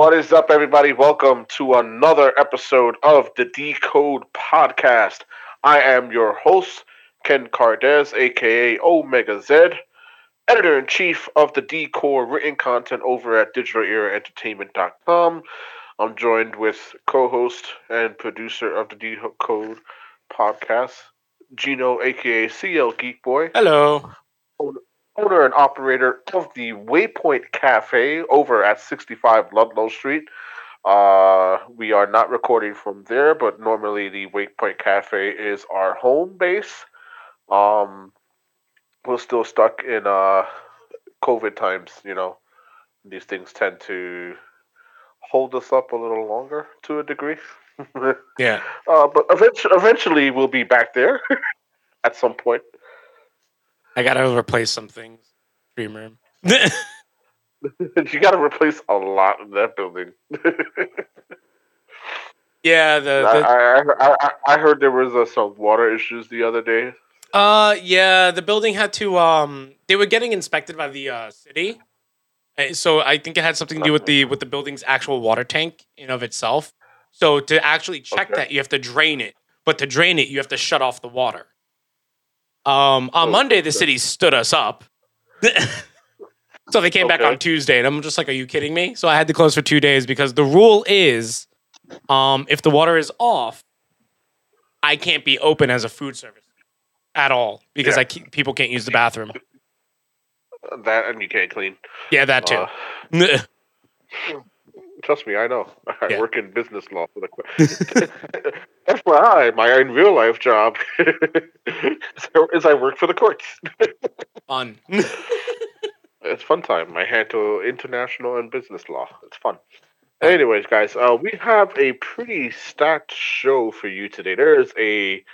What is up, everybody? Welcome to another episode of the Decode Podcast. I am your host, Ken Cardez, aka Omega Z, editor in chief of the Decode written content over at digitaleraentertainment.com. I'm joined with co host and producer of the Decode Podcast, Gino, aka CL Geek Boy. Hello owner and operator of the Waypoint Cafe over at 65 Ludlow Street. Uh, we are not recording from there, but normally the Waypoint Cafe is our home base. Um, we're still stuck in uh, COVID times, you know. These things tend to hold us up a little longer to a degree. yeah. Uh, but eventually, eventually, we'll be back there at some point. I gotta replace some things. Dream room. you gotta replace a lot in that building. yeah, the, the I, I, I, I, heard there was uh, some water issues the other day. Uh, yeah, the building had to um, they were getting inspected by the uh, city, so I think it had something to do with the with the building's actual water tank in of itself. So to actually check okay. that, you have to drain it, but to drain it, you have to shut off the water. Um, on oh, Monday, the city stood us up. so they came okay. back on Tuesday, and I'm just like, "Are you kidding me?" So I had to close for two days because the rule is, um, if the water is off, I can't be open as a food service at all because yeah. I keep, people can't use the bathroom. That and you can't clean. Yeah, that too. Uh, Trust me, I know. I yeah. work in business law for the. FYI, my in real life job is I work for the courts. fun. it's fun time. I handle international and business law. It's fun. Anyways, guys, uh, we have a pretty stacked show for you today. There's a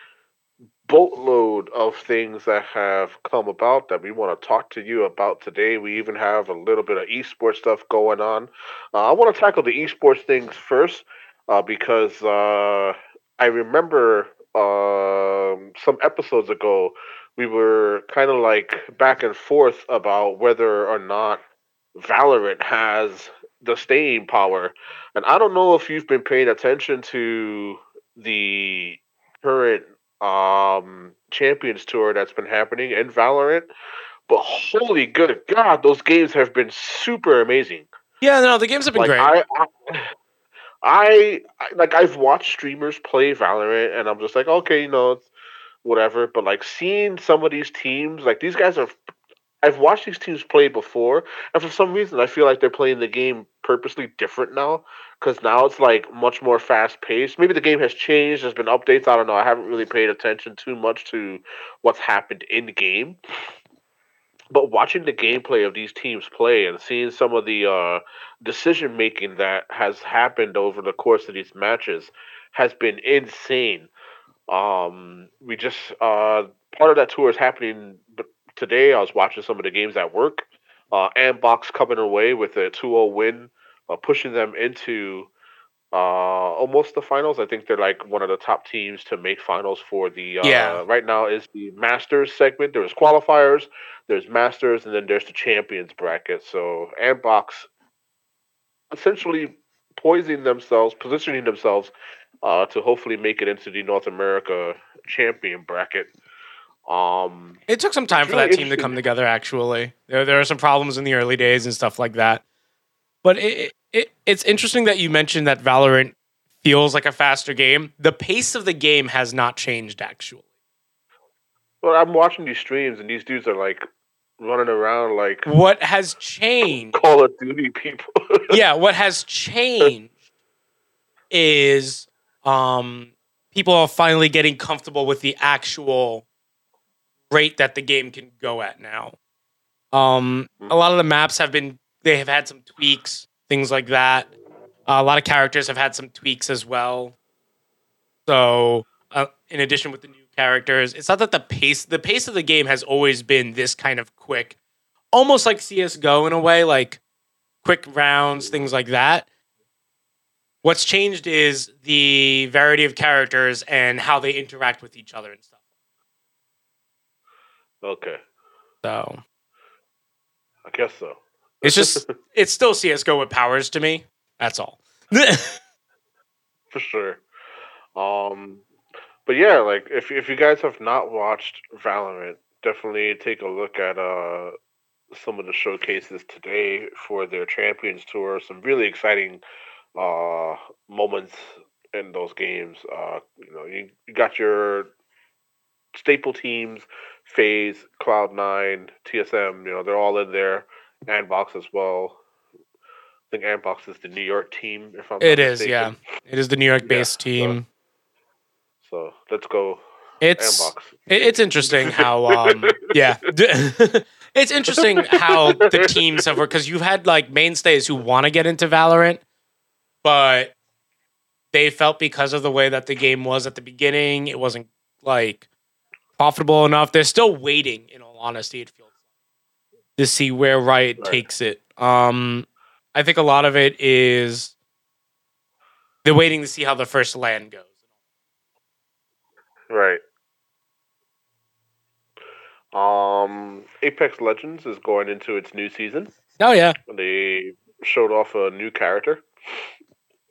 boatload of things that have come about that we want to talk to you about today. We even have a little bit of esports stuff going on. Uh, I want to tackle the esports things first uh, because uh, I remember um, some episodes ago we were kind of like back and forth about whether or not Valorant has the staying power. And I don't know if you've been paying attention to the current um Champions Tour that's been happening in Valorant. But holy good God, those games have been super amazing. Yeah, no, the games have been like, great. I, I, I, like I've watched streamers play Valorant, and I'm just like, okay, you know, whatever. But like seeing some of these teams, like these guys are. I've watched these teams play before, and for some reason, I feel like they're playing the game purposely different now because now it's like much more fast paced. Maybe the game has changed. There's been updates. I don't know. I haven't really paid attention too much to what's happened in game. But watching the gameplay of these teams play and seeing some of the uh, decision making that has happened over the course of these matches has been insane. Um, we just uh, part of that tour is happening today. I was watching some of the games at work. Uh, Andbox coming away with a 2-0 win uh, pushing them into uh, almost the finals. I think they're like one of the top teams to make finals for the. Uh, yeah. Right now is the Masters segment. There's qualifiers, there's Masters, and then there's the Champions bracket. So Andbox essentially poising themselves, positioning themselves uh, to hopefully make it into the North America champion bracket. Um, it took some time for really that team to come together. Actually, there there are some problems in the early days and stuff like that. But it, it it's interesting that you mentioned that Valorant feels like a faster game. The pace of the game has not changed actually. Well, I'm watching these streams and these dudes are like running around like what has changed Call of Duty people. yeah, what has changed is um people are finally getting comfortable with the actual rate that the game can go at now. Um a lot of the maps have been they have had some tweaks, things like that. Uh, a lot of characters have had some tweaks as well. So, uh, in addition with the new characters, it's not that the pace the pace of the game has always been this kind of quick, almost like CS:GO in a way, like quick rounds, things like that. What's changed is the variety of characters and how they interact with each other and stuff. Okay. So. I guess so. It's just it's still CS:GO with powers to me. That's all. for sure. Um, but yeah, like if if you guys have not watched Valorant, definitely take a look at uh some of the showcases today for their Champions Tour. Some really exciting uh moments in those games. Uh, you know, you, you got your staple teams, FaZe, Cloud Nine, TSM. You know, they're all in there. Andbox as well. I think Andbox is the New York team. If I'm It is, yeah. It is the New York based Yeah, team. So let's go It's Andbox. it- it's interesting how um yeah. it's interesting how the teams have worked because you've had like mainstays who want to get into Valorant, but they felt because of the way that the game was at the beginning, it wasn't like profitable enough. They're still waiting, in all honesty, it feels to see where Riot Right. takes it. Um I think a lot of it is they're waiting to see how the first land goes. Right. Um, Apex Legends is going into its new season. Oh yeah. They showed off a new character.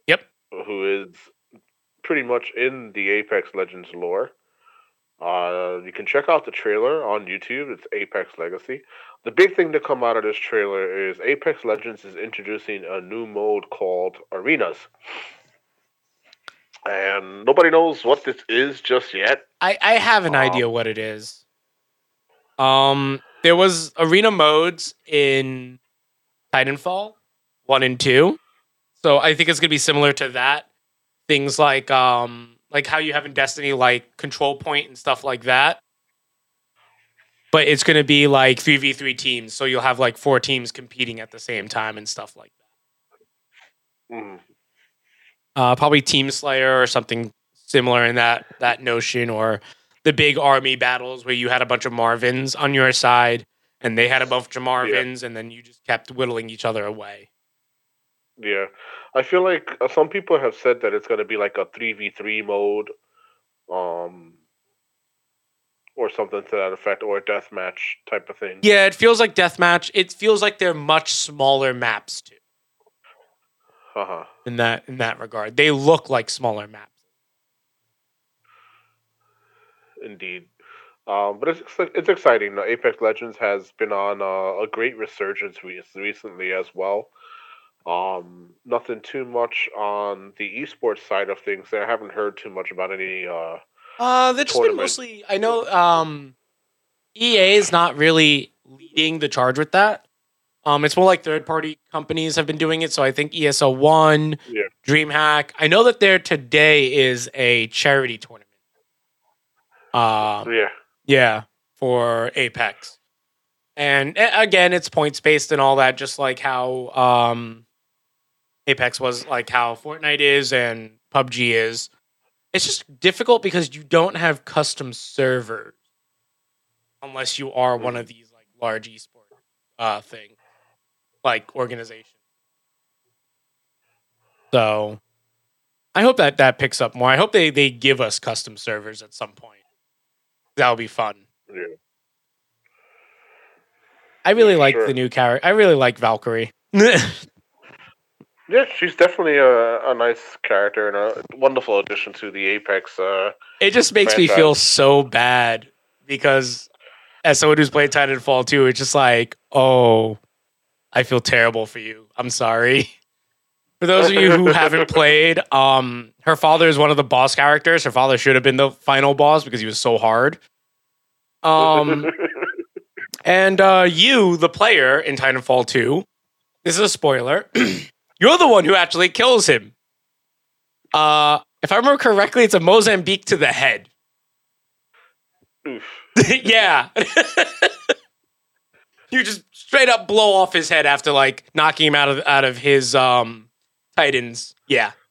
Yep. Who is pretty much in the Apex Legends lore. Uh, you can check out the trailer on YouTube. It's Apex Legacy. The big thing to come out of this trailer is Apex Legends is introducing a new mode called Arenas. And nobody knows what this is just yet. I, I have an Um, idea what it is. Um, there was arena modes in Titanfall one and two, so I think it's gonna be similar to that. Things like um, like how you have in Destiny, like control point and stuff like that. But it's gonna be like three v three teams, so you'll have like four teams competing at the same time and stuff like that. Mm. uh, probably Team Slayer or something similar in that that notion, or the big army battles where you had a bunch of Marvins on your side and they had a bunch of Marvins, and then you just kept whittling each other away. Yeah, I feel like uh, some people have said that it's going to be like a three v three mode, um, or something to that effect, or a deathmatch type of thing. Yeah, it feels like deathmatch. It feels like they're much smaller maps too. Uh huh. In that in that regard, they look like smaller maps. Indeed. Um, but it's it's exciting. Apex Legends has been on uh, a great resurgence recently as well. Um, nothing too much on the esports side of things. I haven't heard too much about any. Uh, Uh, they've just been mostly. I know um, EA is not really leading the charge with that. Um, it's more like third party companies have been doing it. So I think ESL One, Yeah. DreamHack. I know that there today is a charity tournament. Um, yeah. yeah, for Apex. And again, it's points based and all that, just like how um, Apex was, like how Fortnite is and PUBG is. It's just difficult because you don't have custom servers unless you are one of these like large esport uh, things, like organization. So I hope that that picks up more. I hope they they give us custom servers at some point. That would be fun. Yeah. I really like Sure. the new character. I really like Valkyrie. Yeah, she's definitely a, a nice character and a wonderful addition to the Apex. Uh, it just makes me feel so bad because as someone who's played Titanfall 2, it's just like, oh, I feel terrible for you. I'm sorry. For those of you who haven't played, um, her father is one of the boss characters. Her father should have been the final boss because he was so hard. Um, and uh, you, the player in Titanfall 2, this is a spoiler. You're the one who actually kills him. Uh, if I remember correctly, it's a Mozambique to the head. oof. yeah. you just straight up blow off his head after like knocking him out of out of his um titans. Yeah.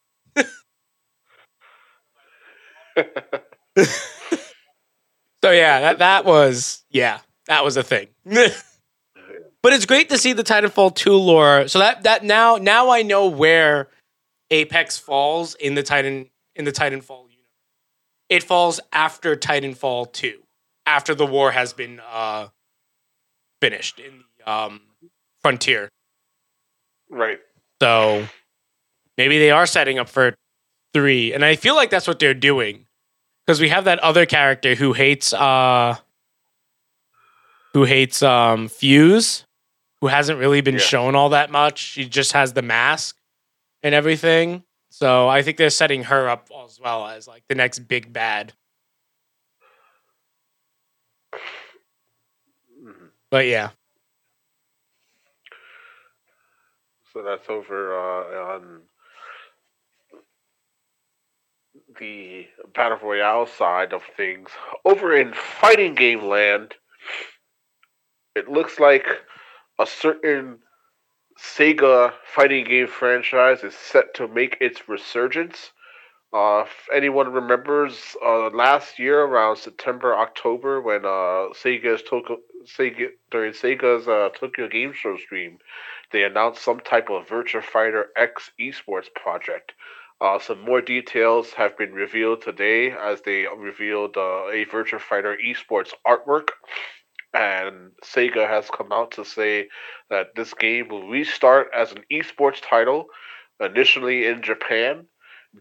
So yeah, that that was yeah, that was a thing. But it's great to see the Titanfall 2 lore. So that that now now I know where Apex falls in the Titan in the Titanfall universe. It falls after Titanfall 2, after the war has been uh finished in the um frontier. right. So maybe they are setting up for three, and I feel like that's what they're doing because we have that other character who hates uh who hates um Fuse, who hasn't really been Yeah. shown all that much. She just has the mask and everything. So I think they're setting her up as well as like the next big bad. Mhm. But yeah, So that's over uh, on the battle royale side of things. Over in fighting game land, it looks like a certain Sega fighting game franchise is set to make its resurgence. Uh, if anyone remembers, uh, last year around September, October, when uh, Sega's Tokyo, Sega during Sega's uh, Tokyo Game Show stream, they announced some type of Virtua Fighter X esports project. Uh, some more details have been revealed today as they revealed uh, a Virtua Fighter esports artwork. And Sega has come out to say that this game will restart as an esports title, initially in Japan.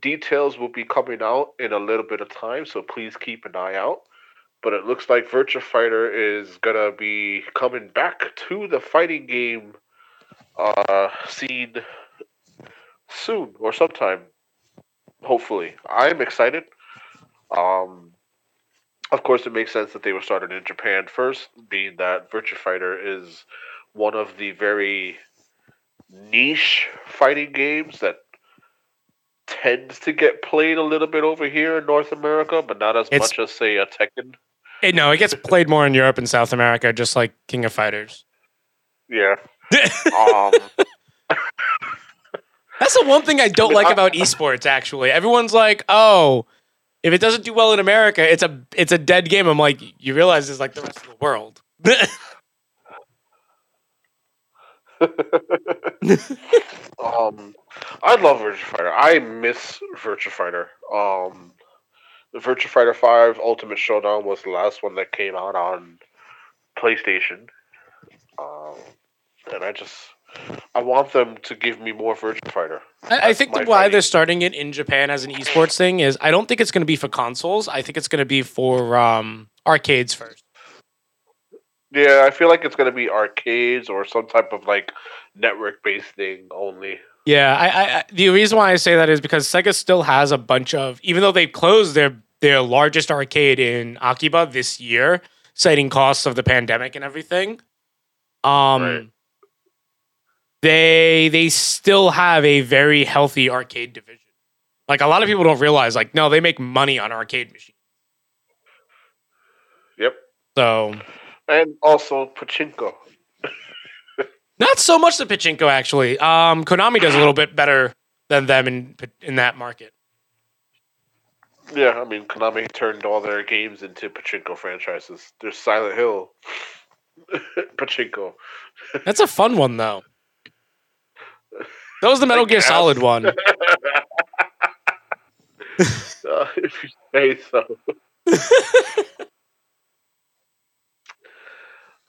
Details will be coming out in a little bit of time, so please keep an eye out. But it looks like Virtua Fighter is gonna be coming back to the fighting game uh, scene soon or sometime. Hopefully, I'm excited. Um, of course, it makes sense that they were started in Japan first, being that Virtua Fighter is one of the very niche fighting games that tends to get played a little bit over here in North America, but not as It's- much as say a Tekken. it, no, it gets played more in Europe and South America, just like King of Fighters. Yeah. Um, That's the one thing I don't mean, like I- about esports. Actually, everyone's like, "Oh, if it doesn't do well in America, it's a it's a dead game." I'm like, you realize it's like the rest of the world. um, I love Virtua Fighter. I miss Virtua Fighter. Um, the Virtua Fighter Five Ultimate Showdown was the last one that came out on PlayStation. Um, and I just I want them to give me more Virtua Fighter. I, I think the, why fighting. they're starting it in Japan as an esports thing is I don't think it's going to be for consoles. I think it's going to be for um, arcades first. Yeah, I feel like it's gonna be arcades or some type of like network based thing only. Yeah, I, I, the reason why I say that is because Sega still has a bunch of even though they've closed their their largest arcade in Akiba this year, citing costs of the pandemic and everything. Um Right. They they still have a very healthy arcade division. Like a lot of people don't realize like no, they make money on arcade machines. Yep. So And also Pachinko. not so much the pachinko actually. Um Konami does a little bit better than them in in that market. Yeah, I mean Konami turned all their games into Pachinko franchises. There's Silent Hill, Pachinko. That's a fun one though. That was the Metal Gear. Solid one. Uh, if you say so.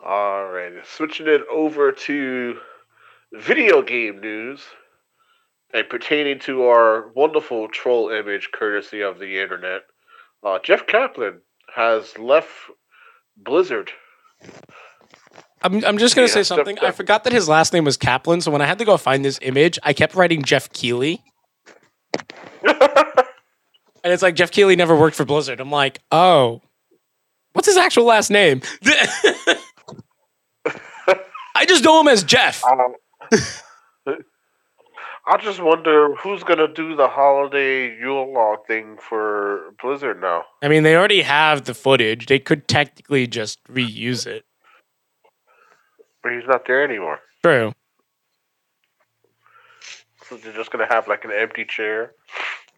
Alright, switching it over to video game news and pertaining to our wonderful troll image courtesy of the internet. Uh, Jeff Kaplan has left Blizzard. I'm, I'm just gonna Yeah, say something. I forgot that his last name was Kaplan, so when I had to go find this image, I kept writing Geoff Keighley, and it's like Geoff Keighley never worked for Blizzard. I'm like, oh, what's his actual last name? I just know him as Jeff. Um, I just wonder who's gonna do the holiday Yule log thing for Blizzard now. I mean, they already have the footage. They could technically just reuse it. But he's not there anymore. True. So they're just gonna have like an empty chair,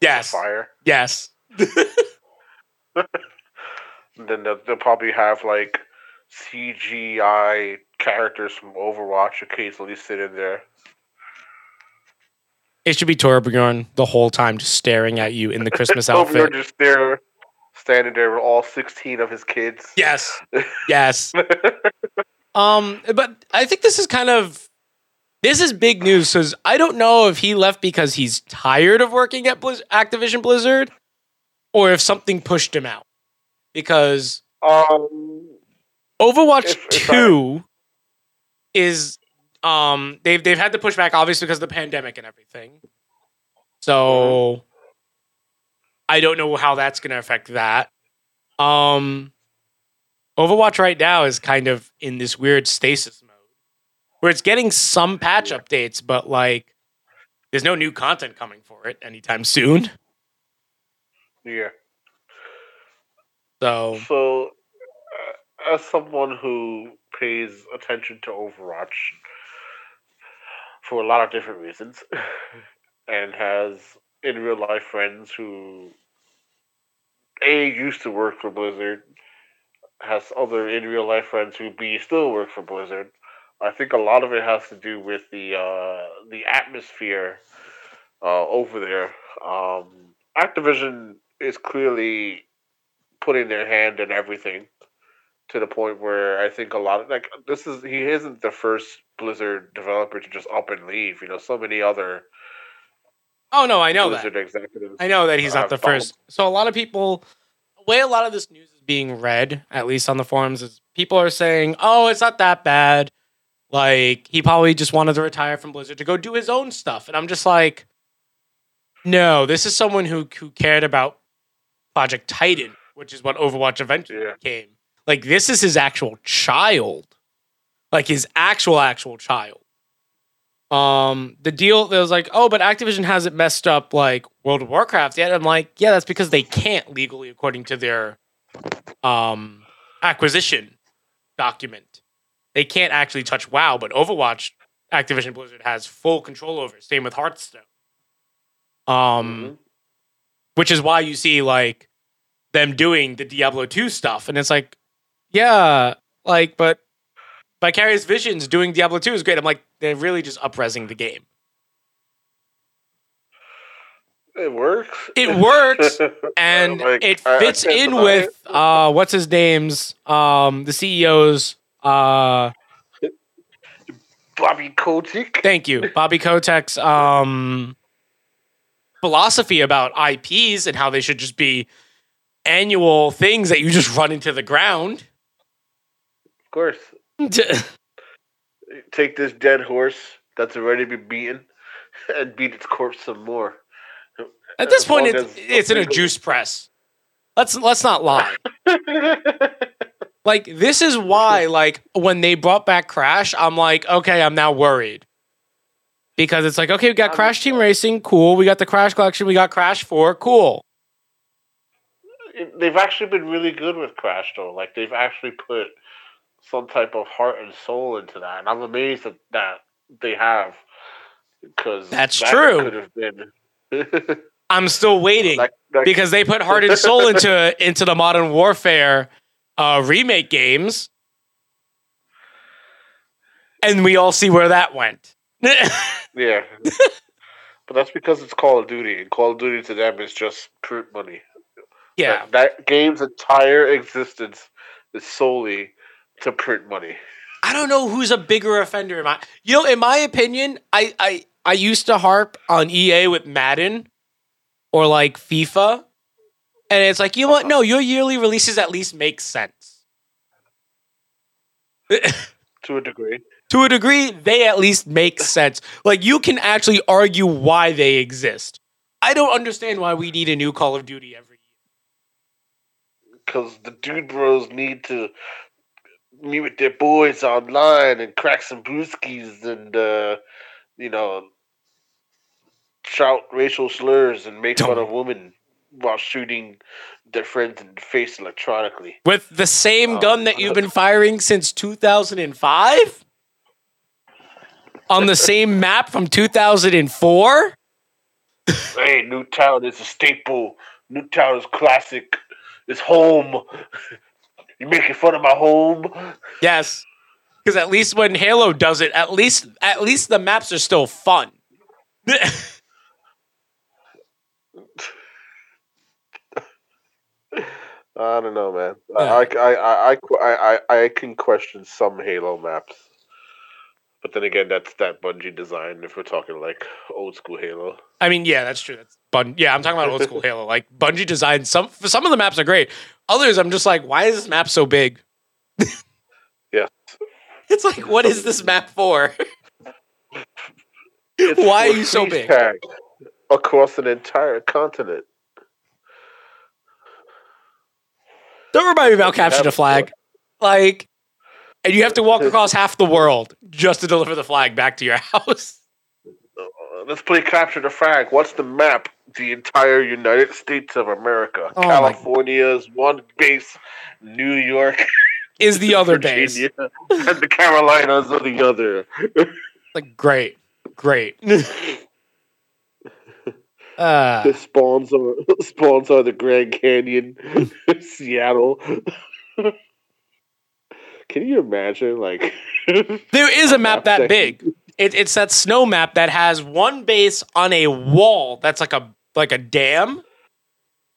Yes. fire, Yes. and then they'll, they'll probably have like CGI characters from Overwatch occasionally sit in there. It should be Torbjorn the whole time, just staring at you in the Christmas outfit. outfit. just there, standing there with all sixteen of his kids. Yes. Yes. Um, but I think this is kind of this is big news because I don't know if he left because he's tired of working at Blizz- Activision Blizzard or if something pushed him out. Because Um, Overwatch If- if 2 is um they've they've had to push back obviously because of the pandemic and everything. So I don't know how that's going to affect that. Um Overwatch right now is kind of in this weird stasis mode where it's getting some patch updates but like there's no new content coming for it anytime soon. yeah. So So, uh, as someone who pays attention to Overwatch for a lot of different reasons, and has in real life friends who a used to work for Blizzard, has other in real life friends who be still work for Blizzard. I think a lot of it has to do with the uh, the atmosphere uh, over there. Um, Activision is clearly putting their hand in everything to the point where I think a lot of like this is he isn't the first Blizzard developer to just up and leave. You know, so many other Oh no, I know that. Blizzard executives. I know that he's not the first. So a lot of people, the way a lot of this news is being read, at least on the forums, is people are saying, "Oh, it's not that bad." Like he probably just wanted to retire from Blizzard to go do his own stuff, and I'm just like, no, this is someone who who cared about Project Titan, which is what Overwatch eventually Yeah. became. Like this is his actual child, like his actual actual child. Um, the deal that was like, oh, but Activision hasn't messed up like World of Warcraft yet. I'm like, yeah, that's because they can't legally, according to their um acquisition document. They can't actually touch WoW, but Overwatch, Activision Blizzard has full control over. Same with Hearthstone. Um, Mhm. which is why you see like them doing the Diablo 2 stuff. And it's like, yeah, like, but Vicarious Visions doing Diablo 2 is great. I'm like, they're really just upresing the game. It works. It works, and Like, it I- I fits in with it. uh what's his name's um the CEO's uh Bobby Kotick. thank you Bobby Kotick's um philosophy about IPs and how they should just be annual things that you just run into the ground. Of course. Take this dead horse that's already been beaten and beat its corpse some more. At this As point, it's, it's in a juice press. Let's let's not lie. Like this is why, like when they brought back Crash, I'm like, okay, I'm now worried because it's like, okay, we got Crash Team Racing, cool. We got the Crash Collection, we got Crash Four, cool. they've actually been really good with Crash though. Like they've actually put some type of heart and soul into that, and I'm amazed that, that they have. Because That's that true. Could have been. I'm still waiting That- that- because they put heart and soul into into the Modern Warfare uh, remake games, and we all see where that went. yeah. but that's because it's Call of Duty, and Call of Duty to them is just print money. yeah, That, that game's entire existence is solely to print money. I don't know who's a bigger offender. In my, you know, in my opinion, I I I used to harp on EA with Madden or like FIFA, and it's like you know what? No, your yearly releases at least make sense. To a degree. to a degree, they at least make sense. Like you can actually argue why they exist. I don't understand why we need a new Call of Duty every year. Because the dude bros need to meet with their boys online and crack some brewskis and, uh, you know, shout racial slurs and make fun Don't. of women while shooting their friends in the face electronically. With the same Oh. gun that you've been firing since 2005? On the same map from 2004? hey, Nuketown is a staple. Nuketown is classic. It's home. you're making fun of my home? Yes. Because at least when Halo does it, at least at least the maps are still fun. I don't know, man. Yeah. I, I, I, I, I, I, can question some Halo maps, But then again, that's that Bungie design. If we're talking like old school Halo, I mean, yeah, that's true. That's Bun- yeah, I'm talking about old school Halo. Like Bungie designed some some of the maps are great. Others, I'm just like, why is this map so big? Yeah. It's like, what is this map for? Why are you so big? across an entire continent? Don't remind me about capture the Have- flag. Like, and you have to walk across half the world just to deliver the flag back to your house. Uh, let's play capture the flag. What's the map? The entire United States of America. Oh my- California's one base. New York, Is the other base and the Carolinas are the other. like great, great. uh, The spawns are spawns are the Grand Canyon, Seattle. Can you imagine, like, there is a map that big. It, it's that snow map that has one base on a wall that's like a like a dam,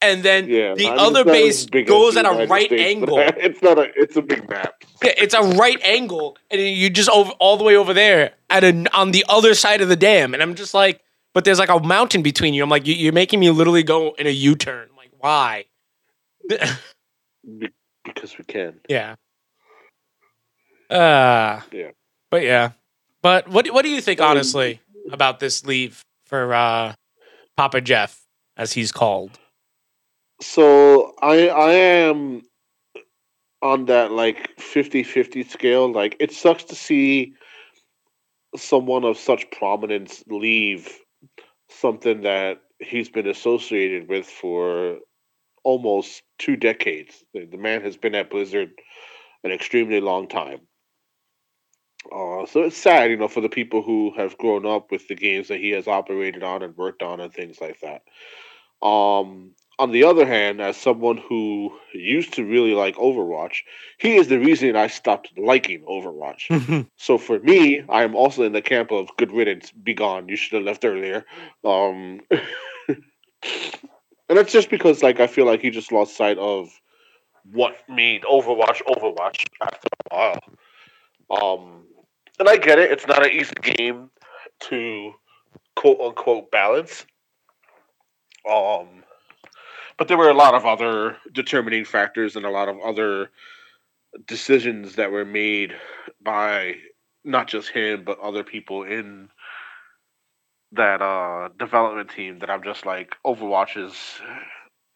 and then yeah, the I mean, other it's not as base goes at a right States, angle. It's not a. It's a big map. Yeah, it's a right angle, and you just over all the way over there at an on the other side of the dam, and I'm just like, but there's like a mountain between you. I'm like, you, you're making me literally go in a U-turn. Like, why? Because we can. yeah. Uh Yeah. But yeah. But what what do you think honestly about this leave for uh Papa Jeff, as he's called? So I I am on that like 50-50 scale. Like it sucks to see someone of such prominence leave something that he's been associated with for almost two decades. The, the man has been at Blizzard an extremely long time. Uh, so it's sad, you know, for the people who have grown up with the games that he has operated on and worked on and things like that. Um, on the other hand, as someone who used to really like Overwatch, he is the reason I stopped liking Overwatch. So for me, I am also in the camp of good riddance, be gone. You should have left earlier. Um, and that's just because, like, I feel like he just lost sight of what made Overwatch Overwatch after a while. Um, and I get it; it's not an easy game to quote unquote balance. Um, but there were a lot of other determining factors and a lot of other decisions that were made by not just him but other people in that uh development team that I'm just like Overwatch is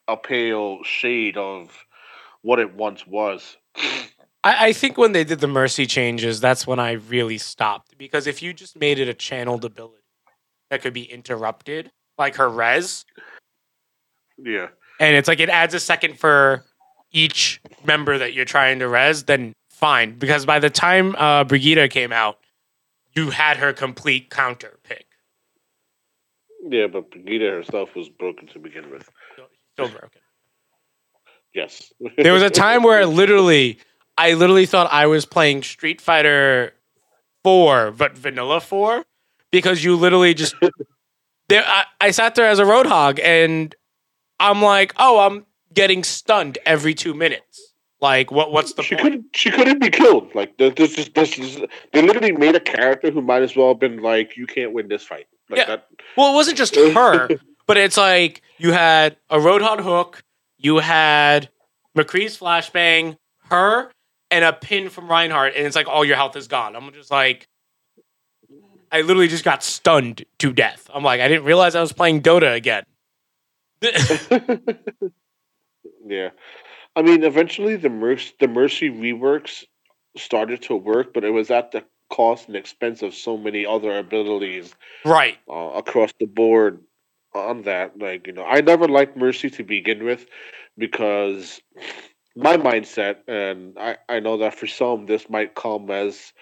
a pale shade of what it once was. I, I think when they did the mercy changes, that's when I really stopped. Because if you just made it a channeled ability that could be interrupted, like her res, Yeah. And it's like it adds a second for each member that you're trying to res, then fine. Because by the time uh, Brigitte came out, you had her complete counter pick. Yeah, but Brigitte herself was broken to begin with. Still broken. Yes. There was a time where I literally, I literally thought I was playing Street Fighter 4, but Vanilla 4, because you literally just. There, I, I sat there as a Roadhog, and I'm like, oh, I'm getting stunned every two minutes. Like, what? What's the she point? couldn't. She couldn't be killed. Like this, there's this, just, they literally made a character who might as well have been like, you can't win this fight. Like Yeah. that. Well, it wasn't just her, but it's like you had a Roadhog hook, you had McCree's flashbang, her, and a pin from Reinhardt, and it's like all your health is gone. I'm just like, I literally just got stunned to death. I'm like, I didn't realize I was playing Dota again. yeah, I mean, eventually the mercy the mercy reworks started to work, but it was at the cost and expense of so many other abilities right. uh, across the board on that. Like, you know, I never liked Mercy to begin with because my mindset, and I, I know that for some this might come as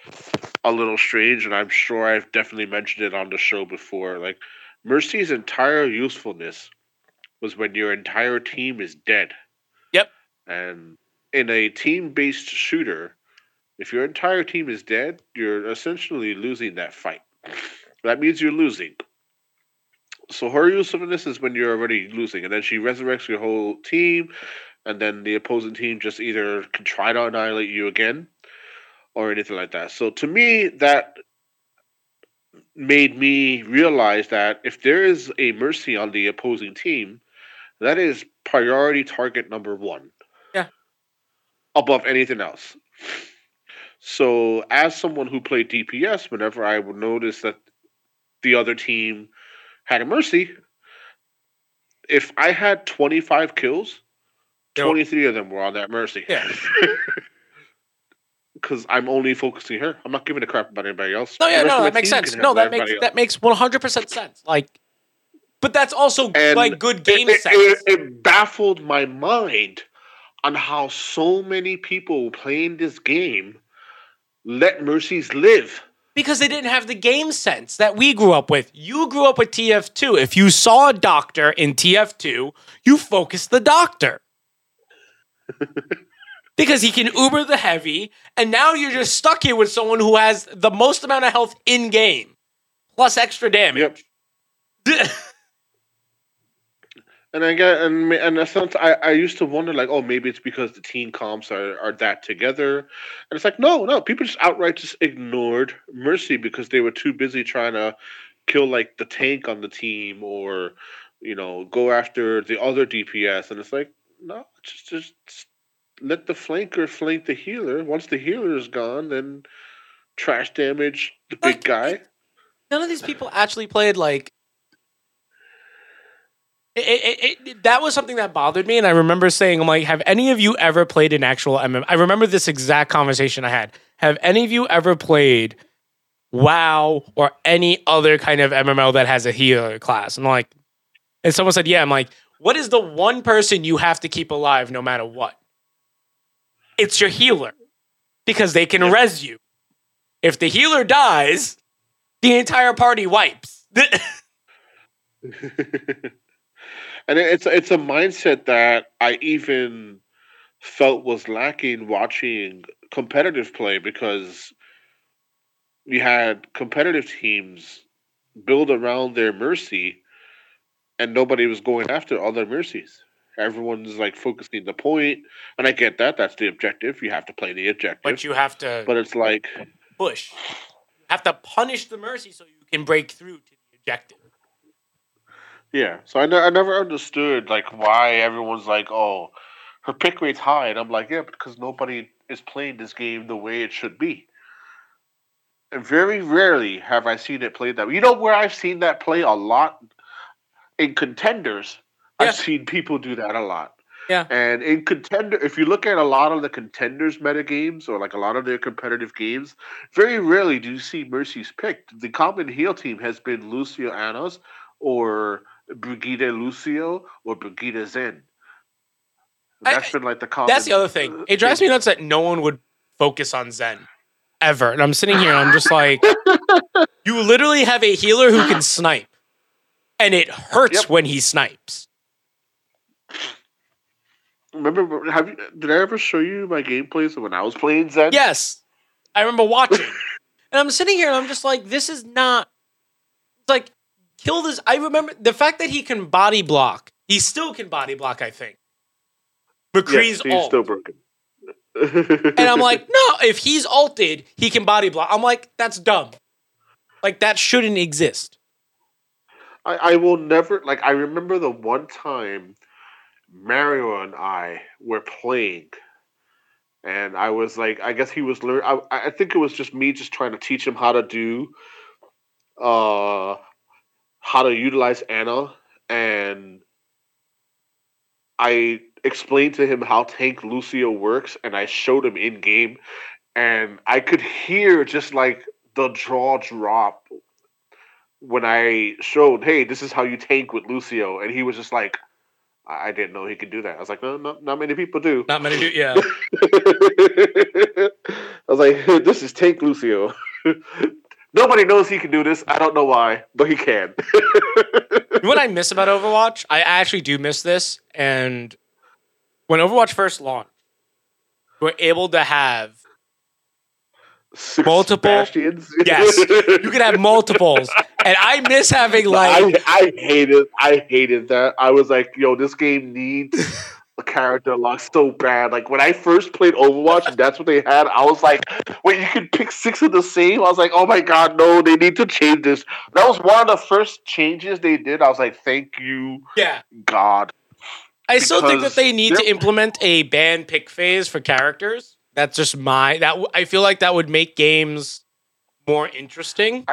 a little strange, and I'm sure I've definitely mentioned it on the show before. Like, Mercy's entire usefulness was when your entire team is dead. Yep. And in a team based shooter, if your entire team is dead, you're essentially losing that fight. That means you're losing. So her use of this is when you're already losing, and then she resurrects your whole team, and then the opposing team just either can try to annihilate you again, or anything like that. So to me, that made me realize that if there is a mercy on the opposing team, that is priority target number one. Yeah. Above anything else. So, as someone who played DPS, whenever I would notice that the other team had a mercy, if I had 25 kills, Yep. 23 of them were on that mercy. Yeah. Because I'm only focusing her. I'm not giving a crap about anybody else. No, yeah, no, that makes sense. No, that makes that makes one hundred percent sense. Like, but that's also And like good game it, sense. It, it baffled my mind on how so many people playing this game let mercies live. because they didn't have the game sense that we grew up with. You grew up with TF2. If you saw a doctor in TF2, you focused the doctor. because he can uber the heavy, and now you're just stuck here with someone who has the most amount of health in game, plus extra damage. And I get and and sometimes I, I used to wonder like oh maybe it's because the teen comps are, are that together. And it's like no no people just outright just ignored mercy because they were too busy trying to kill like the tank on the team or you know go after the other DPS and it's like no just just let the flanker flank the healer. Once the healer is gone then trash damage the big Like, guy. None of these people actually played like. It, it, it, that was something that bothered me, and I remember saying, "I'm like, have any of you ever played an actual MM?" I remember this exact conversation I had. Have any of you ever played WoW or any other kind of MMO that has a healer class? And like, and someone said, "Yeah." I'm like, "What is the one person you have to keep alive no matter what?" It's your healer, because they can res you. If the healer dies, the entire party wipes. and it's it's a mindset that I even felt was lacking watching competitive play because you had competitive teams build around their mercy and nobody was going after other mercies. Everyone's like focusing the point, and I get that. That's the objective. You have to play the objective. but you have to but it's like push. You have to punish the mercy so you can break through to the objective. Yeah, so I, ne- I never understood like why everyone's like, oh, her pick rate's high, and I'm like, yeah, because nobody is playing this game the way it should be. And very rarely have I seen it played that. way. You know where I've seen that play a lot in contenders. Yeah. I've seen people do that a lot. Yeah. And in contender, if you look at a lot of the contenders meta games or like a lot of their competitive games, very rarely do you see Mercy's picked. The common heal team has been Lucio Anos or Brigitte Lucio or Brigitte Zen. I- That's been like the common. That's the other thing. It drives me nuts that no one would focus on Zen ever. And I'm sitting here and I'm just like, you literally have a healer who can snipe, and it hurts Yep. when he snipes. Remember? Have you? Did I ever show you my gameplays when I was playing Zen? Yes, I remember watching, and I'm sitting here and I'm just like, this is not. It's like kill this. I remember the fact that he can body block. He still can body block. I think. McCree's Yes, he's ult. still broken. And I'm like, no, if he's alted, he can body block. I'm like, that's dumb. Like that shouldn't exist. I, I will never like. I remember the one time Mario and I were playing, and I was like, I guess he was learning. I, I think it was just me just trying to teach him how to do, uh, how to utilize Ana, and I explained to him how Tank Lucio works, and I showed him in game, and I could hear just like the jaw drop when I showed, hey, this is how you tank with Lucio, and he was just like, I I didn't know he could do that. I was like, no, no not many people do. Not many do. Yeah. I was like, this is tank Lucio. Nobody knows he can do this. I don't know why, but he can. What I miss about Overwatch? I actually do miss this. And when Overwatch first launched, we're able to have Six Multiple- Bastions. Yes. you could have multiples, and I miss having like I, I hated I hated that. I was like, yo, this game needs character lock so bad. Like when I first played Overwatch and that's what they had, I was like, wait, you can pick six of the same? I was like, oh my god, no, they need to change this. That was one of the first changes they did. I was like, thank you, Yeah. God. I still think that they need to implement a ban pick phase for characters. That's just my that w- I feel like that would make games more interesting.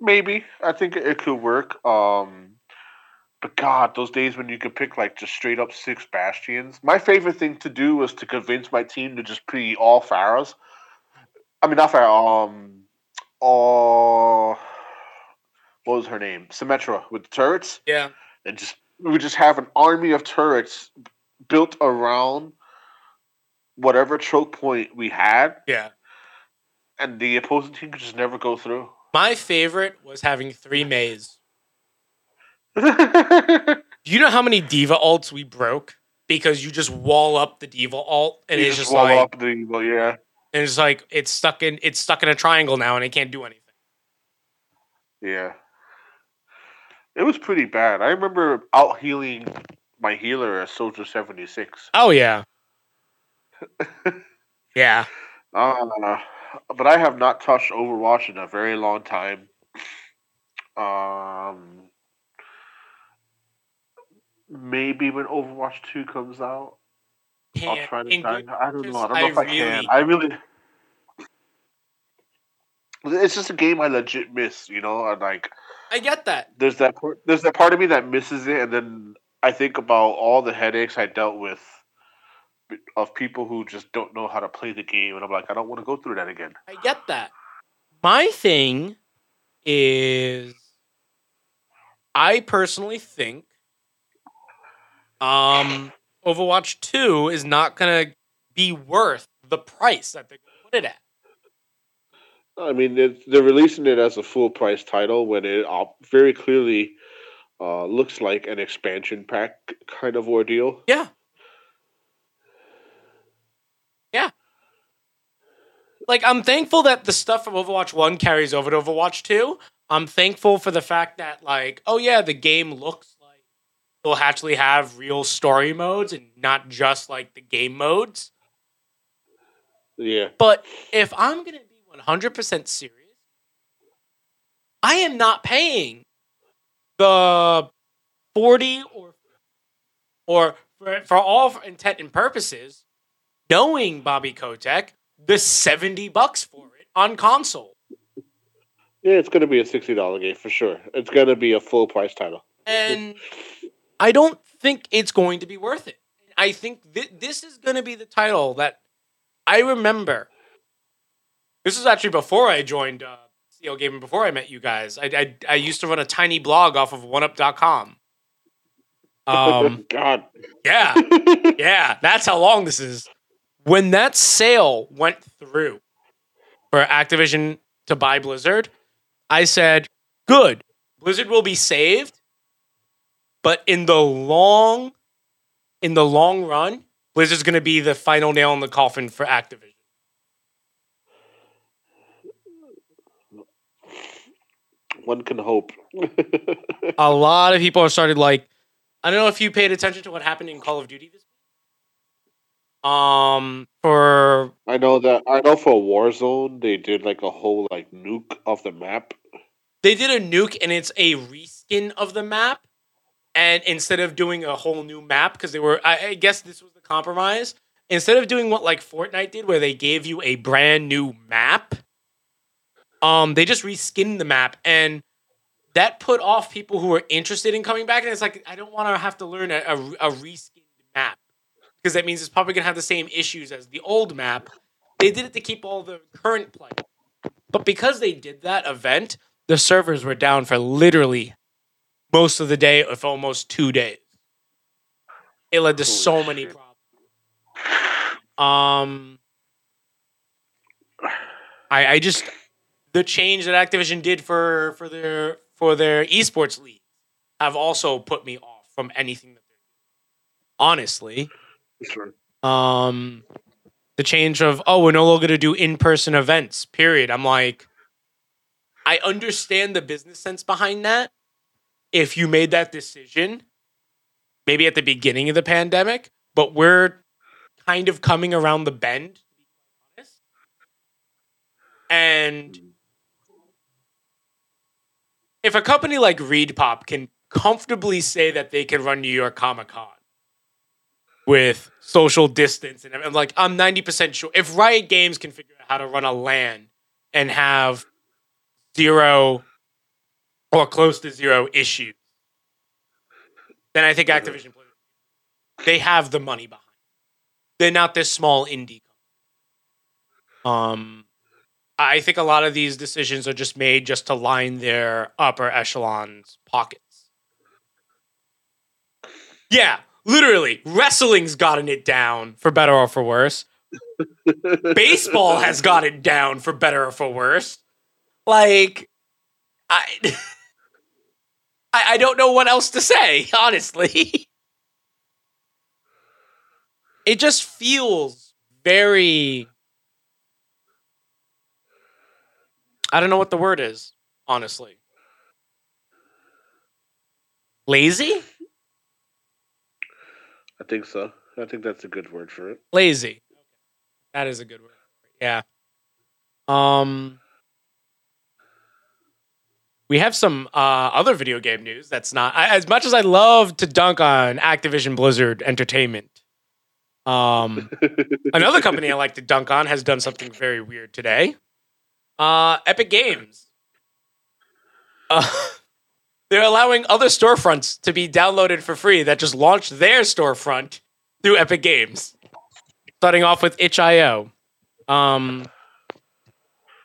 Maybe. I think it could work. Um but God, those days when you could pick like just straight up six bastions. My favorite thing to do was to convince my team to just be all Pharahs. I mean not Pharah, um all what was her name? Symmetra with the turrets. Yeah. And just we would just have an army of turrets built around whatever choke point we had, Yeah. and the opposing team could just never go through. My favorite was having three Meis. Do you know how many D.Va ults we broke because you just wall up the D.Va ult and You it's just just wall like up the well, yeah. and it's like it's stuck in it's stuck in a triangle now and it can't do anything. Yeah. It was pretty bad. I remember out healing my healer as Soldier 76. Oh yeah. yeah. Uh, but I have not touched Overwatch in a very long time. Um, maybe when Overwatch 2 comes out, I'll try to in I don't know. I don't I know if I can. I really. It's just a game I legit miss, you know. And like, I get that. there's that part, there's that part of me that misses it, and then I think about all the headaches I dealt with of people who just don't know how to play the game, and I'm like, I don't want to go through that again. I get that. My thing is I personally think um Overwatch 2 is not going to be worth the price that they're going to put it at. I mean, they're releasing it as a full price title when it very clearly uh, looks like an expansion pack kind of ordeal. Yeah. Yeah. Like I'm thankful that the stuff from Overwatch 1 carries over to Overwatch 2. I'm thankful for the fact that like, oh yeah, the game looks it'll actually have real story modes and not just like the game modes. Yeah, But if I'm going to be 100% serious, I am not paying the 40 or or for, for all intent and purposes, knowing Bobby Kotick, the 70 bucks for it on console. yeah, it's going to be a sixty dollar game for sure. It's going to be a full price title. And I don't think it's going to be worth it. I think th- this is going to be the title that I remember. This was actually before I joined uh, CO Gaming, before I met you guys. I, I, I used to run a tiny blog off of oneup.com. Um, God, yeah, yeah, that's how long this is. When that sale went through for Activision to buy Blizzard, I said, good. Blizzard will be saved, but in the long in the long run, Blizzard's going to be the final nail in the coffin for Activision. one can hope. A lot of people are started like I don't know if you paid attention to what happened in Call of Duty this week. Um for I know that. I know for Warzone they did like a whole like nuke of the map. they did a nuke and it's a reskin of the map and instead of doing a whole new map because they were I, I guess this was the compromise instead of doing what like fortnite did where they gave you a brand new map um they just reskinned the map and that put off people who were interested in coming back and it's like i don't want to have to learn a, a, a reskinned map because that means it's probably going to have the same issues as the old map. They did it to keep all the current players but because they did that event the servers were down for literally most of the day, if almost two days. It led to Holy so many problems. Um, I I just the change that Activision did for for their for their esports league have also put me off from anything that they're doing. Honestly, Sure. um, the change of oh we're no longer going to do in person events. Period. I'm like, I understand the business sense behind that. If you made that decision, maybe at the beginning of the pandemic, but we're kind of coming around the bend. And if a company like ReedPop can comfortably say that they can run New York Comic Con with social distance and I'm like I'm 90% sure if Riot Games can figure out how to run a LAN and have zero or close to zero issues then I think Activision they have the money behind. They're not this small indie company. Um I think a lot of these decisions are just made just to line their upper echelons pockets. Yeah, literally, wrestling's gotten it down for better or for worse. Baseball has got it down for better or for worse. Like, I, I, I don't know what else to say. Honestly, it just feels very I don't know what the word is, honestly. Lazy? I think so. I think that's a good word for it. Lazy. That is a good word. Yeah. Um we have some uh, other video game news that's not I, as much as I love to dunk on Activision Blizzard Entertainment. Um, another company I like to dunk on has done something very weird today. Uh, Epic Games. Uh, they're allowing other storefronts to be downloaded for free that just launched their storefront through Epic Games. Starting off with itch.io. Um,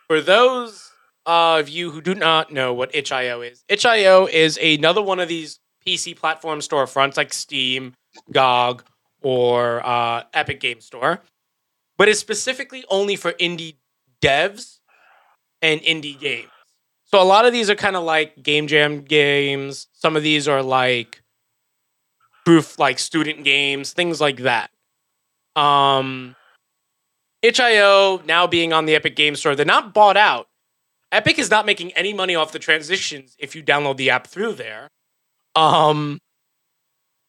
for those of you who do not know what itch.io is, itch.io is another one of these PC platform storefronts like Steam, GOG, or uh, Epic Game Store, but it's specifically only for indie devs and indie games. So a lot of these are kind of like game jam games. Some of these are like proof like student games, things like that. Um itch.io now being on the Epic Game Store, they're not bought out. Epic is not making any money off the transitions if you download the app through there. Um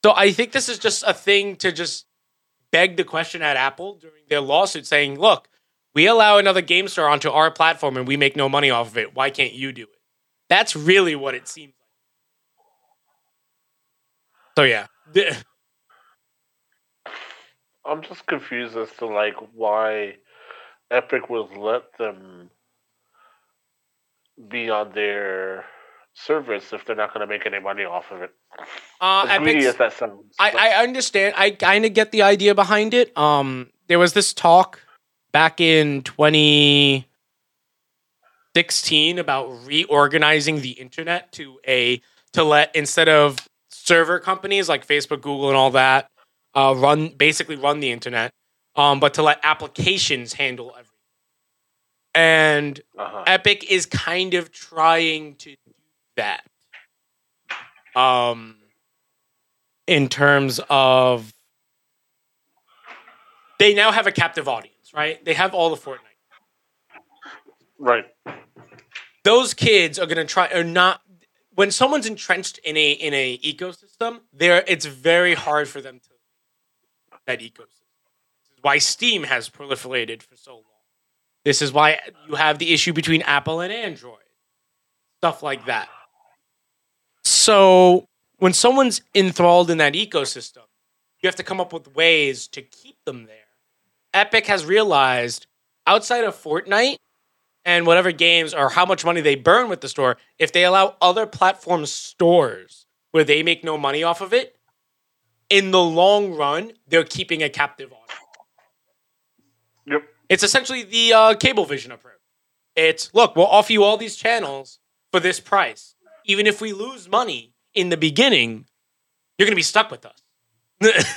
so I think this is just a thing to just beg the question at Apple during their lawsuit saying, look, we allow another game store onto our platform and we make no money off of it. Why can't you do it? That's really what it seems like. So yeah. I'm just confused as to like why Epic would let them be on their service if they're not going to make any money off of it. Uh, as greedy as that sounds. I, I understand. I kind of get the idea behind it. Um, there was this talk back in 2016 about reorganizing the internet to a to let instead of server companies like Facebook, Google, and all that uh, run basically run the internet, um, but to let applications handle everything. And uh-huh. Epic is kind of trying to do that. Um, in terms of they now have a captive audience right? They have all the Fortnite. Right. Those kids are gonna try or not when someone's entrenched in a in a ecosystem, there it's very hard for them to that ecosystem. This is why Steam has proliferated for so long. This is why you have the issue between Apple and Android. Stuff like that. So when someone's enthralled in that ecosystem, you have to come up with ways to keep them there Epic has realized outside of Fortnite and whatever games or how much money they burn with the store, if they allow other platform stores where they make no money off of it, in the long run, they're keeping a captive audience. Yep. It's essentially the uh, Cablevision approach. It's look, we'll offer you all these channels for this price. Even if we lose money in the beginning, you're going to be stuck with us.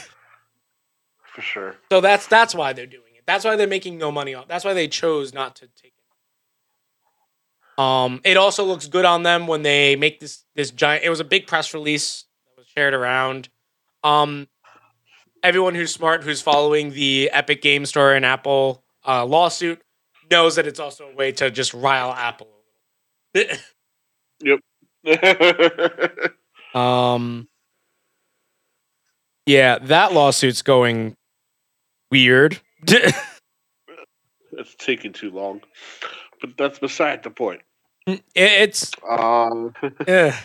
for sure. So that's that's why they're doing it. That's why they're making no money off. That's why they chose not to take it. Um, it also looks good on them when they make this this giant. It was a big press release that was shared around. Um, everyone who's smart, who's following the Epic Game Store and Apple uh, lawsuit, knows that it's also a way to just rile Apple. yep. um Yeah, that lawsuit's going weird. It's taking too long, but that's beside the point. it's Um, eh.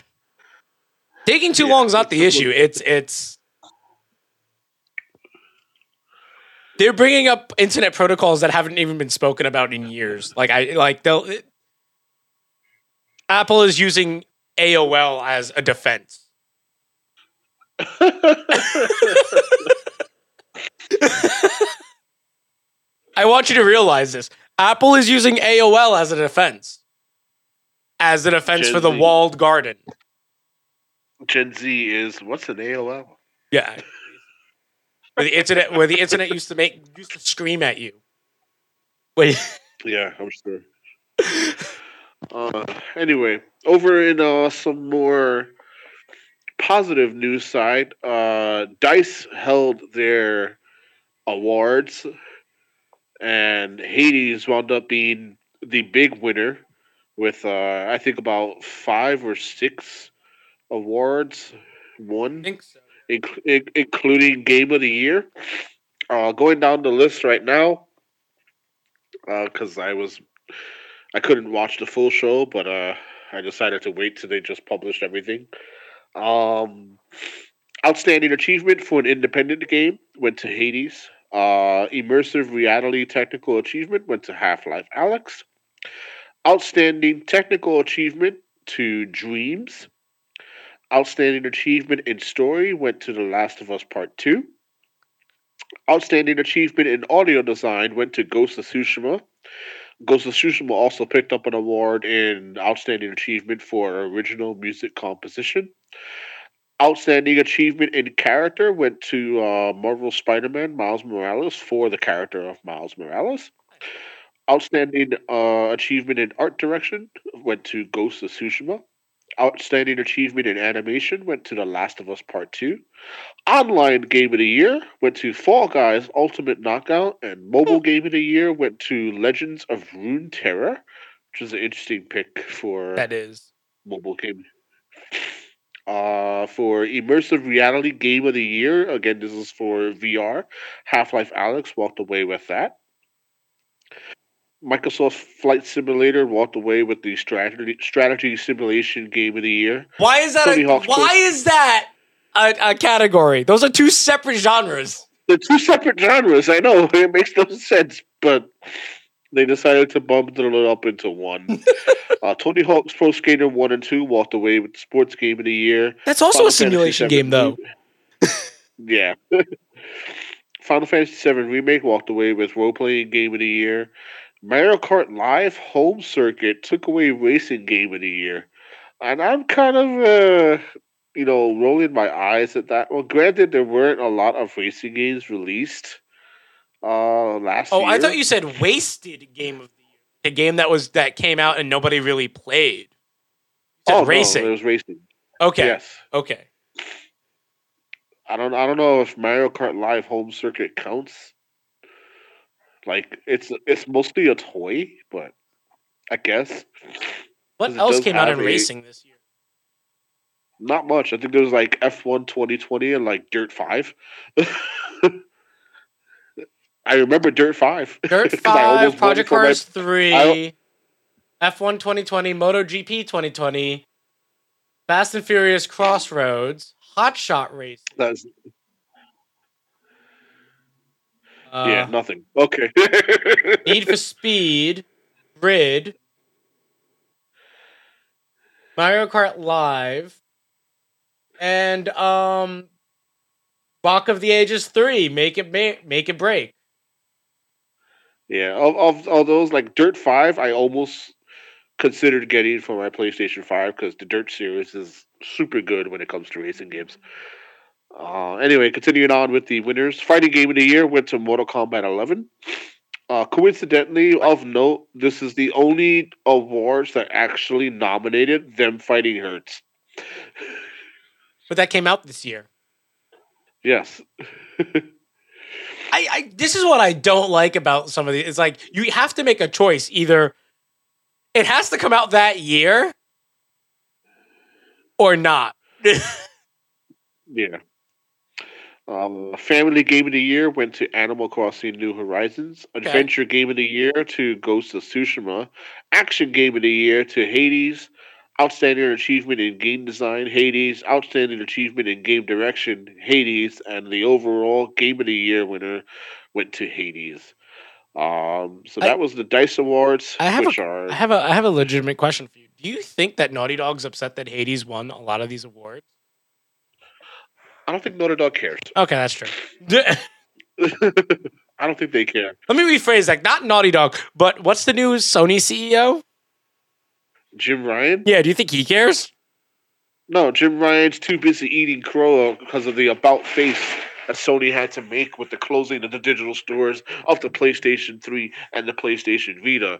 taking too Yeah, long is not the issue. It's it's they're bringing up internet protocols that haven't even been spoken about in years. Like I like they'll it- Apple is using AOL as a defense. I want you to realize this. Apple is using AOL as a defense. As a defense Gen for the Z. walled garden. Gen Z is what's an AOL? Yeah. Where the internet where the internet used to make used to scream at you. Wait. Yeah, I'm sure. Uh, anyway, over in uh, some more positive news side, uh, Dice held their awards, and Hades wound up being the big winner with uh, I think about five or six awards won. think so. Inc- in- including Game of the Year. Uh, going down the list right now, because I was, I couldn't watch the full show, but uh, I decided to wait till they just published everything. Um, outstanding achievement for an independent game went to Hades. Uh, immersive reality technical achievement went to Half Life Alyx. Outstanding technical achievement to Dreams. Outstanding achievement in story went to The Last of Us Part 2. Outstanding achievement in audio design went to Ghost of Tsushima. Ghost of Tsushima also picked up an award in Outstanding Achievement for Original Music Composition. Outstanding achievement in character went to uh, Marvel Spider Man Miles Morales for the character of Miles Morales. Outstanding uh, achievement in art direction went to Ghost of Tsushima. Outstanding achievement in animation went to The Last of Us Part 2. Online Game of the Year went to Fall Guys Ultimate Knockout, and Mobile Game of the Year went to Legends of Runeterra, which is an interesting pick for That is. mobile game. Uh, for immersive reality game of the year, again, this is for VR. Half Life Alyx walked away with that. Microsoft Flight Simulator walked away with the strategy strategy simulation game of the year. Why is that Tony a, Hawk's why Pro- is that a, a category? Those are two separate genres. They're two separate genres. I know it makes no sense, but they decided to bump it up into one. uh, Tony Hawk's Pro Skater One and Two walked away with Sports Game of the Year. That's also Final a simulation game though. Yeah. Final Fantasy VII Remake walked away with Role Playing Game of the Year. Mario Kart Live Home Circuit took away Racing Game of the Year. And I'm kind of, uh, you know, rolling my eyes at that. Well, granted, there weren't a lot of racing games released uh, last Oh, year. I thought you said wasted game of the year. The game that was that came out and nobody really played. Oh, racing. No, there was racing. okay. Yes. Okay. I don't. I don't know if Mario Kart Live Home Circuit counts. Like it's it's mostly a toy, but I guess What else came out in a- racing this year? not much. I think there was like F1 2020 and like Dirt 5. I remember Dirt 5. Dirt 'Cause I almost 5, Project Cars 3, F1 2020, MotoGP 2020, Fast and Furious Crossroads, Hot Shot Race. That's, Uh, yeah, nothing. Okay. Need for Speed, Grid, Mario Kart Live, and um, Rock of the Ages 3, Make It ma- Make It Break. Yeah, of, of of those like Dirt Five, I almost considered getting for my PlayStation Five because the Dirt series is super good when it comes to racing games. Uh, anyway, continuing on with the winners, fighting game of the year went to Mortal Kombat 11. Uh, coincidentally, of note, this is the only awards that actually nominated them fighting Hurts. But that came out this year. Yes, I, I this is what I don't like about some of these. It's like you have to make a choice. Either it has to come out that year or not. yeah. Um, Family Game of the Year went to Animal Crossing New Horizons. Adventure Game of the Year to Ghost of Tsushima. Action Game of the Year to Hades. Outstanding Achievement in Game Design, Hades. Outstanding Achievement in Game Direction, Hades. And the overall Game of the Year winner went to Hades. Um, so I- that was the Dice Awards, I have a, are I have a I have a legitimate question for you. Do you think that Naughty Dog's upset that Hades won a lot of these awards? I don't think Naughty Dog cares. Okay, that's true. I don't think they care. Let me rephrase that. Not Naughty Dog, but what's the new Sony CEO? Jim Ryan? Yeah, do you think he cares? No, Jim Ryan's too busy eating crow because of the about face that Sony had to make with the closing of the digital stores of the PlayStation 3 and the PlayStation Vita.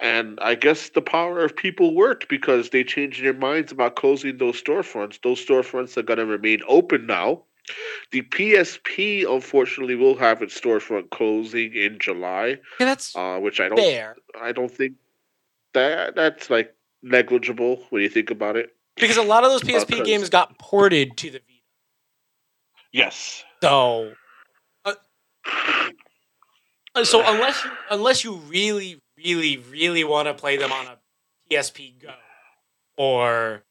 And I guess the power of people worked because they changed their minds about closing those storefronts. Those storefronts are going to remain open now. The PSP, unfortunately, will have its storefront closing in July, Yeah, that's uh, which I don't fair. I don't think that that's like negligible when you think about it. Because a lot of those PSP Because- games got ported to the Vita. Yes. So, uh, uh, so unless you unless you really, really, really want to play them on a PSP Go or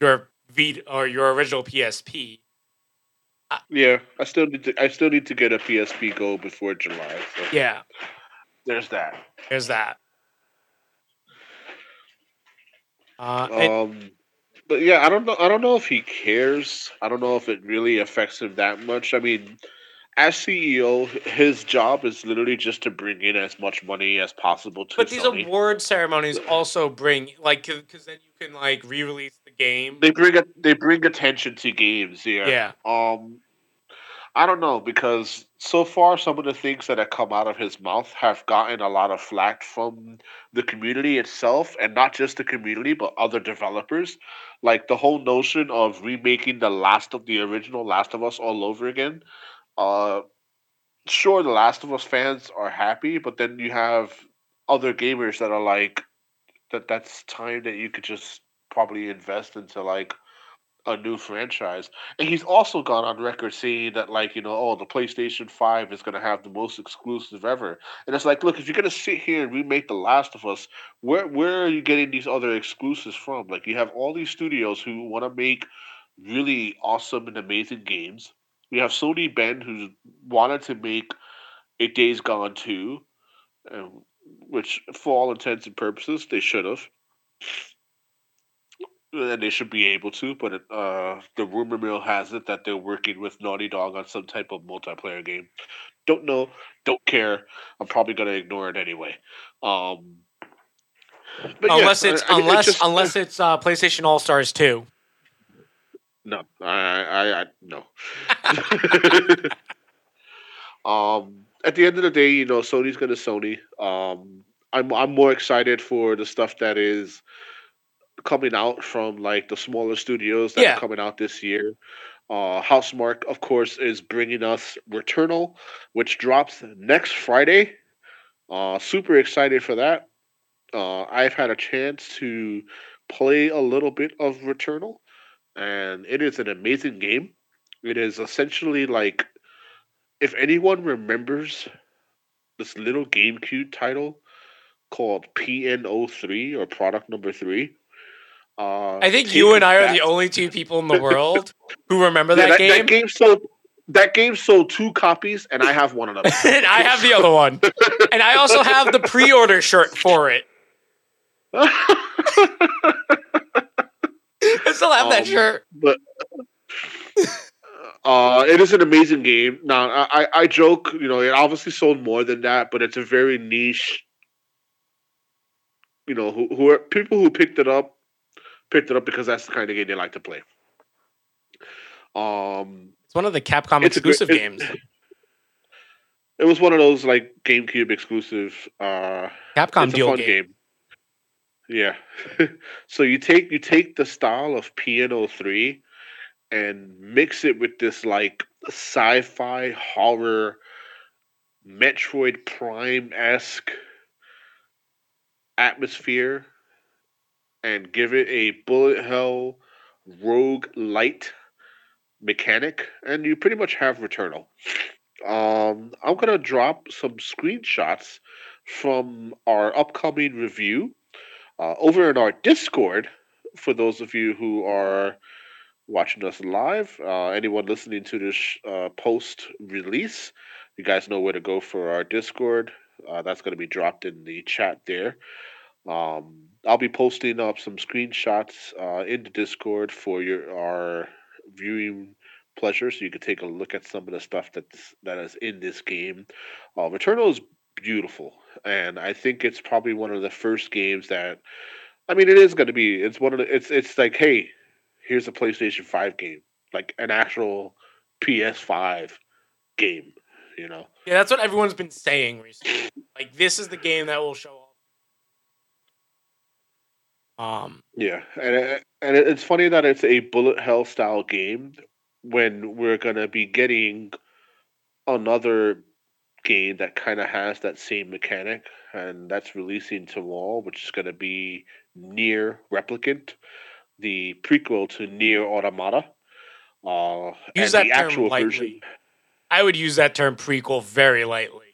your Vita or your original PSP, Yeah, I still need to I still need to get a PSP Go before July. So yeah, there's that. there's that. Uh, and- Um but yeah, I don't know I don't know if he cares. I don't know if it really affects him that much. I mean, as CEO, his job is literally just to bring in as much money as possible to but these Sony. award ceremonies also bring like because then you can like re-release the game. they bring a, they bring attention to games, yeah. yeah, Um, I don't know because so far some of the things that have come out of his mouth have gotten a lot of flack from the community itself, and not just the community but other developers. Like the whole notion of remaking the last of the original Last of Us all over again. Uh, sure, the Last of Us fans are happy, but then you have other gamers that are like, that that's time that you could just probably invest into like a new franchise. And he's also gone on record saying that, like, you know, oh, the PlayStation 5 is going to have the most exclusive ever. And it's like, look, if you're going to sit here and remake The Last of Us, where, where are you getting these other exclusives from? Like, you have all these studios who want to make really awesome and amazing games. We have Sony Bend, who's wanted to make a Days Gone 2, uh, which, for all intents and purposes, they should have and they should be able to, but uh, the rumor mill has it that they're working with Naughty Dog on some type of multiplayer game. Don't know, don't care. I'm probably gonna ignore it anyway. Um, but yeah, unless it's I- I mean, it unless just- unless it's uh, PlayStation All Stars two. No, I, I, I no. um, at the end of the day, you know, Sony's gonna Sony. Um, I'm I'm more excited for the stuff that is coming out from like the smaller studios that Yeah. are coming out this year. Uh, Housemarque, of course, is bringing us Returnal, which drops next Friday. Uh, super excited for that. Uh, I've had a chance to play a little bit of Returnal, and it is an amazing game. It is essentially like if anyone remembers this little GameCube title called PNO3 or product number three. Uh, I think you and I are the only two people in the world who remember Yeah, that, game. That game sold. That game sold two copies, and I have one of them. and I have the other one. And I also have the pre-order shirt for it. I still have that Um, shirt. but uh, it is an amazing game. Now, I, I- I joke, you know, it obviously sold more than that, but it's a very niche. You know, who who are people who picked it up, picked it up because that's the kind of game they like to play. Um, It's one of the Capcom it's a exclusive it- games. it was one of those like GameCube exclusive. Uh, Capcom it's a deal fun game. game. Yeah. so you take you take the style of PNO3 and mix it with this like sci-fi horror Metroid Prime esque atmosphere and give it a bullet hell rogue light mechanic, and you pretty much have Returnal. Um, I'm gonna drop some screenshots from our upcoming review uh, over in our Discord. For those of you who are watching us live, uh, anyone listening to this uh, post release, you guys know where to go for our Discord. Uh, that's going to be dropped in the chat there. Um, I'll be posting up some screenshots uh, in the Discord for your our viewing pleasure, so you can take a look at some of the stuff that's that is in this game. Uh, Returnal is beautiful, and I think it's probably one of the first games that. I mean, it is going to be. It's one of the. It's it's like, hey, here's a PlayStation Five game, like an actual PS5 game. You know. Yeah, that's what everyone's been saying recently. Like, this is the game that will show off. Um. Yeah, and it- and it's funny that it's a bullet hell style game when we're gonna be getting another game that kind of has that same mechanic, and that's releasing tomorrow, which is gonna be NieR Replicant, the prequel to NieR Automata. Uh, Use that the term actual lightly. version. I would use that term prequel very lightly.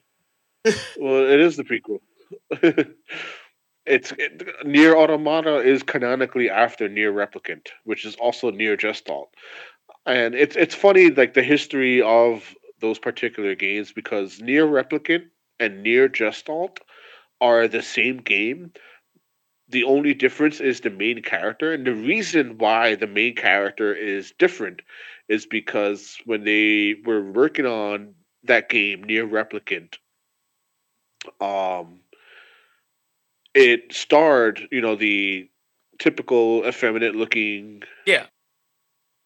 Well, it is the prequel. it's it, NieR Automata is canonically after NieR Replicant, which is also NieR Gestalt. And it's it's funny like the history of those particular games because NieR Replicant and NieR Gestalt are the same game. The only difference is the main character, and the reason why the main character is different is because when they were working on that game, NieR Replicant, um it starred you know the typical effeminate looking Yeah.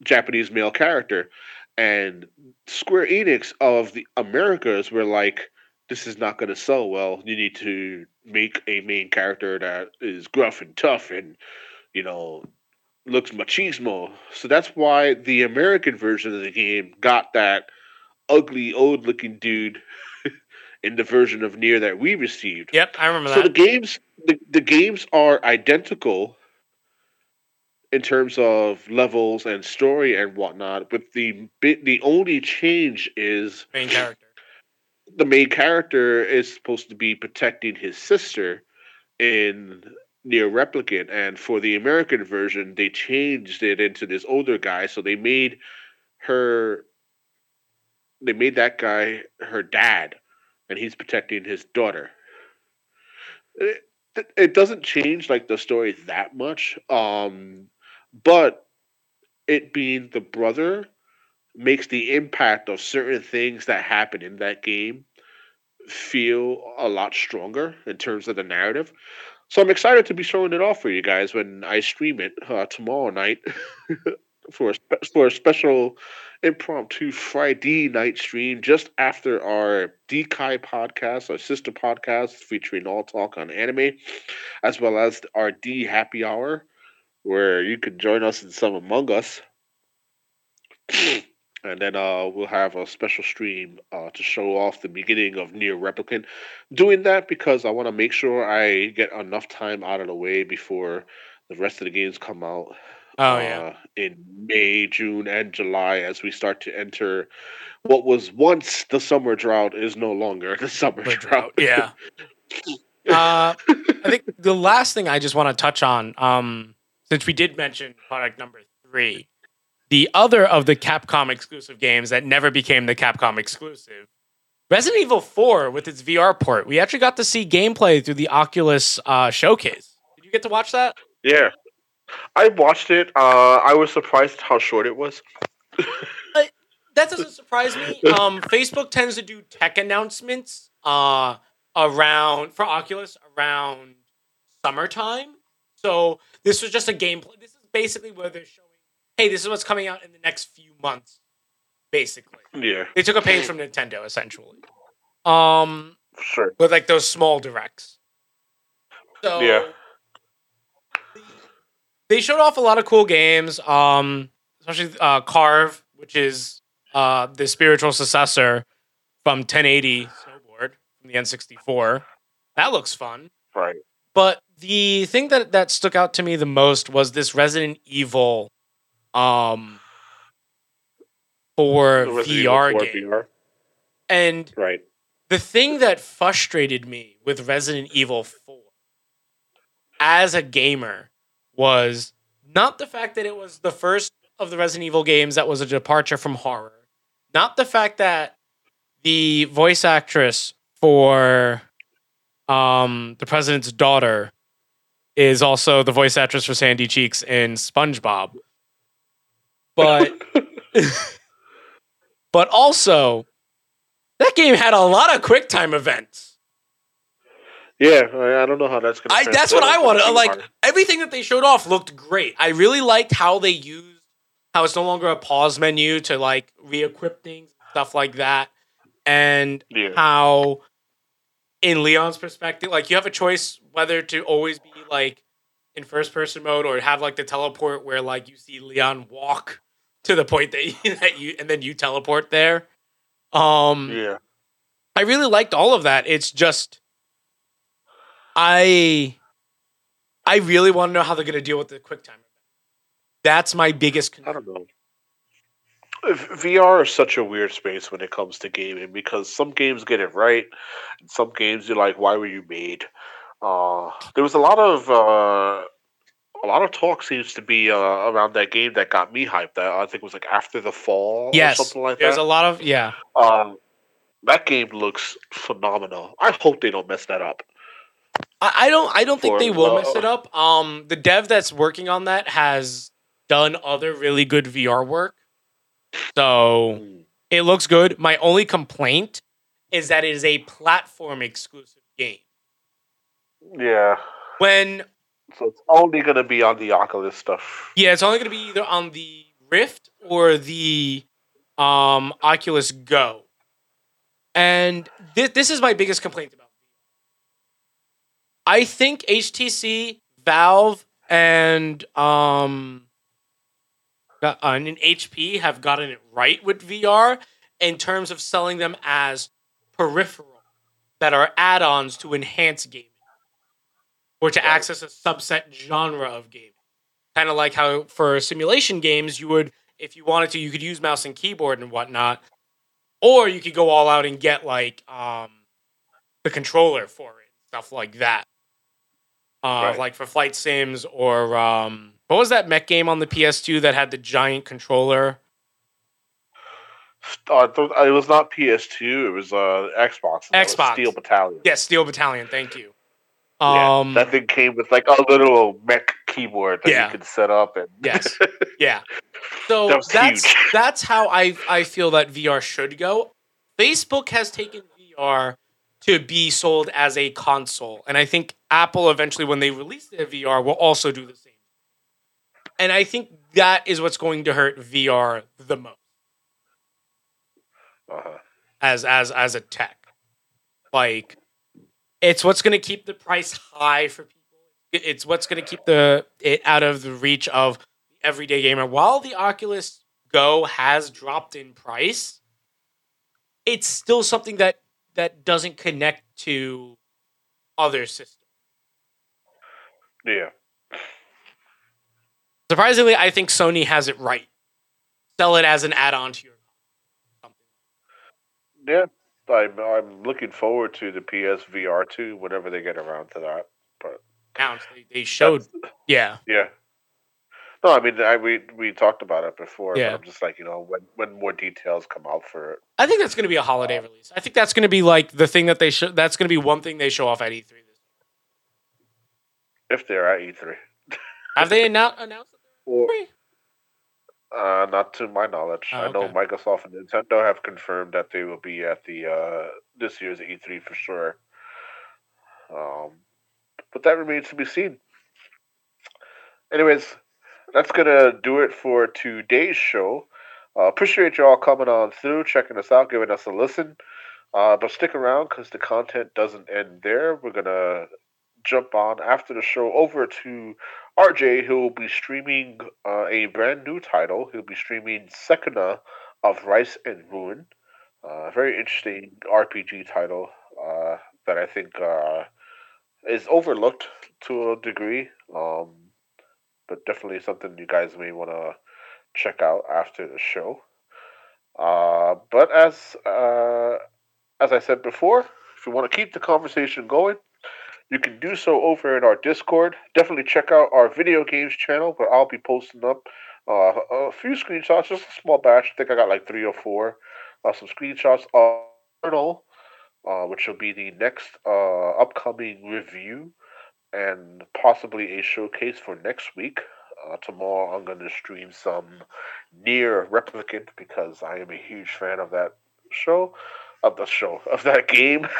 japanese male character and square enix of the americas were like this is not going to sell well. You need to make a main character that is gruff and tough and you know looks machismo. So that's why the american version of the game got that ugly old looking dude in the version of NieR that we received. Yep, I remember so the games the, the games are identical in terms of levels and story and whatnot but the the only change is main character. the main character is supposed to be protecting his sister in NieR Replicant and for the american version they changed it into this older guy so they made her they made that guy her dad and he's protecting his daughter it, it doesn't change like the story that much um but it being the brother makes the impact of certain things that happen in that game feel a lot stronger in terms of the narrative. So i'm excited to be showing it off for you guys when i stream it uh, tomorrow night for a, spe- for a special impromptu friday night stream just after our dkai podcast our sister podcast featuring all talk on anime as well as our d happy hour where you can join us in some among us and then uh, we'll have a special stream uh, to show off the beginning of NieR Replicant. Doing that because I want to make sure I get enough time out of the way before the rest of the games come out. Oh yeah. uh, in May, June, and July as we start to enter what was once the summer drought is no longer the summer The drought. drought, Yeah. Uh, I think the last thing I just want to touch on, um, since we did mention product number three, the other of the Capcom exclusive games that never became the Capcom exclusive, Resident Evil 4 with its VR port. We actually got to see gameplay through the Oculus uh, showcase. Did you get to watch that? yeah. I watched it. Uh, I was surprised how short it was. that doesn't surprise me. Um, Facebook tends to do tech announcements uh, around for Oculus around summertime. So this was just a gameplay. This is basically where they're showing, hey, this is what's coming out in the next few months. Basically, Yeah, they took a page from Nintendo, essentially. Um, sure. with like those small directs. So Yeah. they showed off a lot of cool games, um, especially uh, Carve, which is uh, the spiritual successor from 1080 Snowboard from the N64. That looks fun. Right. But the thing that that stuck out to me the most was this Resident Evil um for The Resident Evil VR 4 game. VR. And Right. the thing that frustrated me with Resident Evil 4 as a gamer was not the fact that it was the first of the Resident Evil games that was a departure from horror, not the fact that the voice actress for um, the president's daughter is also the voice actress for Sandy Cheeks in SpongeBob. But but also that game had a lot of quick time events. Yeah, I, I don't know how that's gonna. I, that's what I translate want into to like. Everything that they showed off looked great. I really liked how they used how it's no longer a pause menu to like re-equip things, stuff like that, and Yeah. how in Leon's perspective, like you have a choice whether to always be like in first person mode or have like the teleport where like you see Leon walk to the point that you, that you and then you teleport there. Um Yeah. I really liked all of that. It's just I I really want to know how they're going to deal with the quick time. That's my biggest I concern. don't know. VR is such a weird space when it comes to gaming because some games get it right, and some games you're like, "Why were you made?" Uh, there was a lot of uh, a lot of talk seems to be uh, around that game that got me hyped. That I think was like After the Fall Yes. or something like There's that. There's a lot of yeah. um, that game looks phenomenal. I hope they don't mess that up. I, I don't I don't think they will mess it up. Um the dev that's working on that has done other really good VR work. So it looks good. My only complaint is that it is a platform exclusive game. Yeah, When so it's only gonna be on the Oculus stuff. yeah, it's only going to be either on the Rift or the um Oculus Go. And this this is my biggest complaint about VR. I think HTC, Valve, and um uh, and HP have gotten it right with VR in terms of selling them as peripheral that are add-ons to enhance gaming or to access a subset genre of gaming. Kind of like how for simulation games you would if you wanted to you could use mouse and keyboard and whatnot or you could go all out and get like um the controller for it stuff like that uh, Right. like for flight sims or um what was that mech game on the ps2 that had the giant controller Uh, it was not PS2. It was uh, Xbox. Xbox. Steel Battalion. yes steel battalion thank you Yeah, um that thing came with like a little mech keyboard that Yeah. you could set up and yes yeah so That that's huge. that's how i i feel that vr should go facebook has taken vr to be sold as a console and i think apple eventually when they release their vr will also do the same and i think that is what's going to hurt vr the most uh-huh. as as as a tech. Like it's what's going to keep the price high for people. It's what's going to keep the it out of the reach of the everyday gamer. While the Oculus Go has dropped in price, it's still something that that doesn't connect to other systems. Yeah. Surprisingly, I think Sony has it right. Sell it as an add-on to your something. Yeah, I'm I'm looking forward to the PSVR two whenever they get around to that. But Announced. They, they showed, yeah. yeah. No, I mean, I, we we talked about it before. Yeah. But I'm just like, you know, when when more details come out for it. I think that's going to be a holiday uh, release. I think that's going to be like the thing that they show. That's going to be one thing they show off at E3. If they're at E3. have they annou- announced? that Or, they're E3? uh, not to my knowledge. Oh, I know okay. Microsoft and Nintendo have confirmed that they will be at the uh, this year's E3 for sure. Um, but that remains to be seen. Anyways, that's gonna do it for today's show. Uh, appreciate y'all coming on through, checking us out, giving us a listen. Uh, but stick around because the content doesn't end there. We're gonna jump on after the show over to RJ, who will be streaming uh, a brand new title. He'll be streaming Sakuna of Rice and Ruin. Uh, very interesting RPG title uh, that I think uh, is overlooked to a degree, um, but definitely something you guys may want to check out after the show. Uh, but as uh, as I said before, if you want to keep the conversation going, you can do so over in our Discord. Definitely check out our video games channel, where I'll be posting up uh, a few screenshots, just a small batch. I think I got like three or four. Uh, some screenshots of Returnal, uh, which will be the next uh, upcoming review and possibly a showcase for next week. Uh, tomorrow I'm going to stream some NieR Replicant because I am a huge fan of that show, of the show, of that game.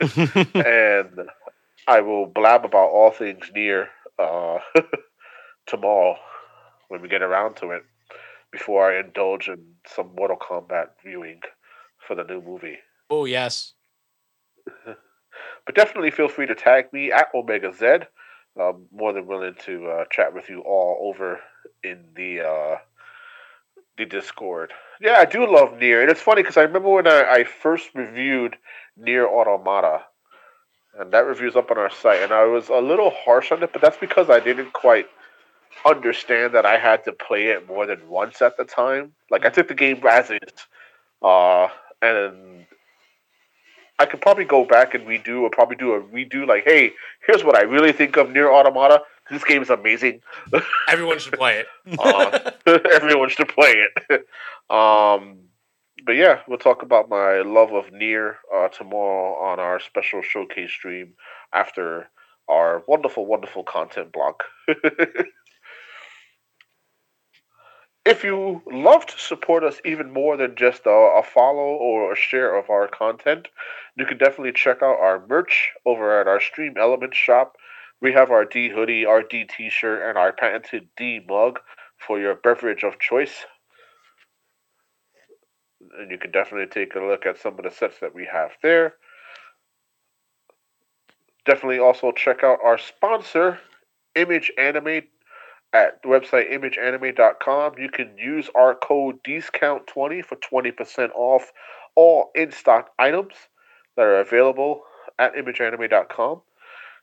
and I will blab about all things NieR uh, tomorrow when we get around to it before I indulge in some Mortal Kombat viewing for the new movie. Oh, yes. but definitely feel free to tag me at Omega Z. I'm more than willing to uh, chat with you all over in the uh, the Discord. Yeah, I do love NieR, and it's funny because I remember when I, I first reviewed NieR Automata, and that review's up on our site, and I was a little harsh on it, but that's because I didn't quite understand that I had to play it more than once at the time. Like I took the game as is, uh, and I could probably go back and redo or probably do a redo. Like, hey, here's what I really think of NieR Automata. This game is amazing. Everyone should play it. uh, everyone should play it. um, but yeah, we'll talk about my love of NieR uh, tomorrow on our special showcase stream after our wonderful, wonderful content block. if you love to support us even more than just a, a, follow or a share of our content, you can definitely check out our merch over at our Stream Elements shop. We have our D hoodie, our D t shirt, and our patented D mug for your beverage of choice. And you can definitely take a look at some of the sets that we have there. Definitely also check out our sponsor, Image Anime at the website imageanime.com. You can use our code DISCOUNT20 for 20% off all in stock items that are available at imageanime.com.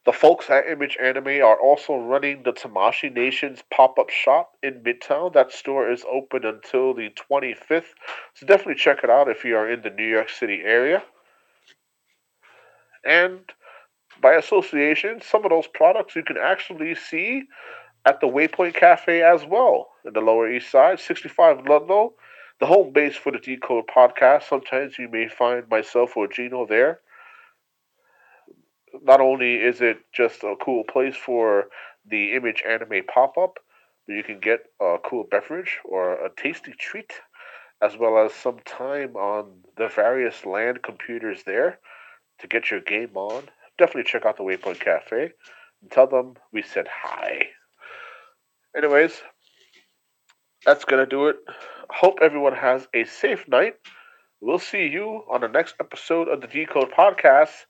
The folks at Image Anime are also running the Tamashii Nations pop up shop in Midtown. That store is open until the 25th, so definitely check it out if you are in the New York City area. And by association, some of those products you can actually see at the Waypoint Cafe as well in the Lower East Side, 65 Ludlow, the home base for the Decode podcast. Sometimes you may find myself or Gino there. Not only is it just a cool place for the Image Anime pop up, but you can get a cool beverage or a tasty treat, as well as some time on the various LAN computers there to get your game on. Definitely check out the Waypoint Cafe and tell them we said hi. Anyways, that's going to do it. Hope everyone has a safe night. We'll see you on the next episode of the Decode Podcast.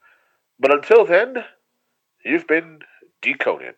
But until then, you've been decoded.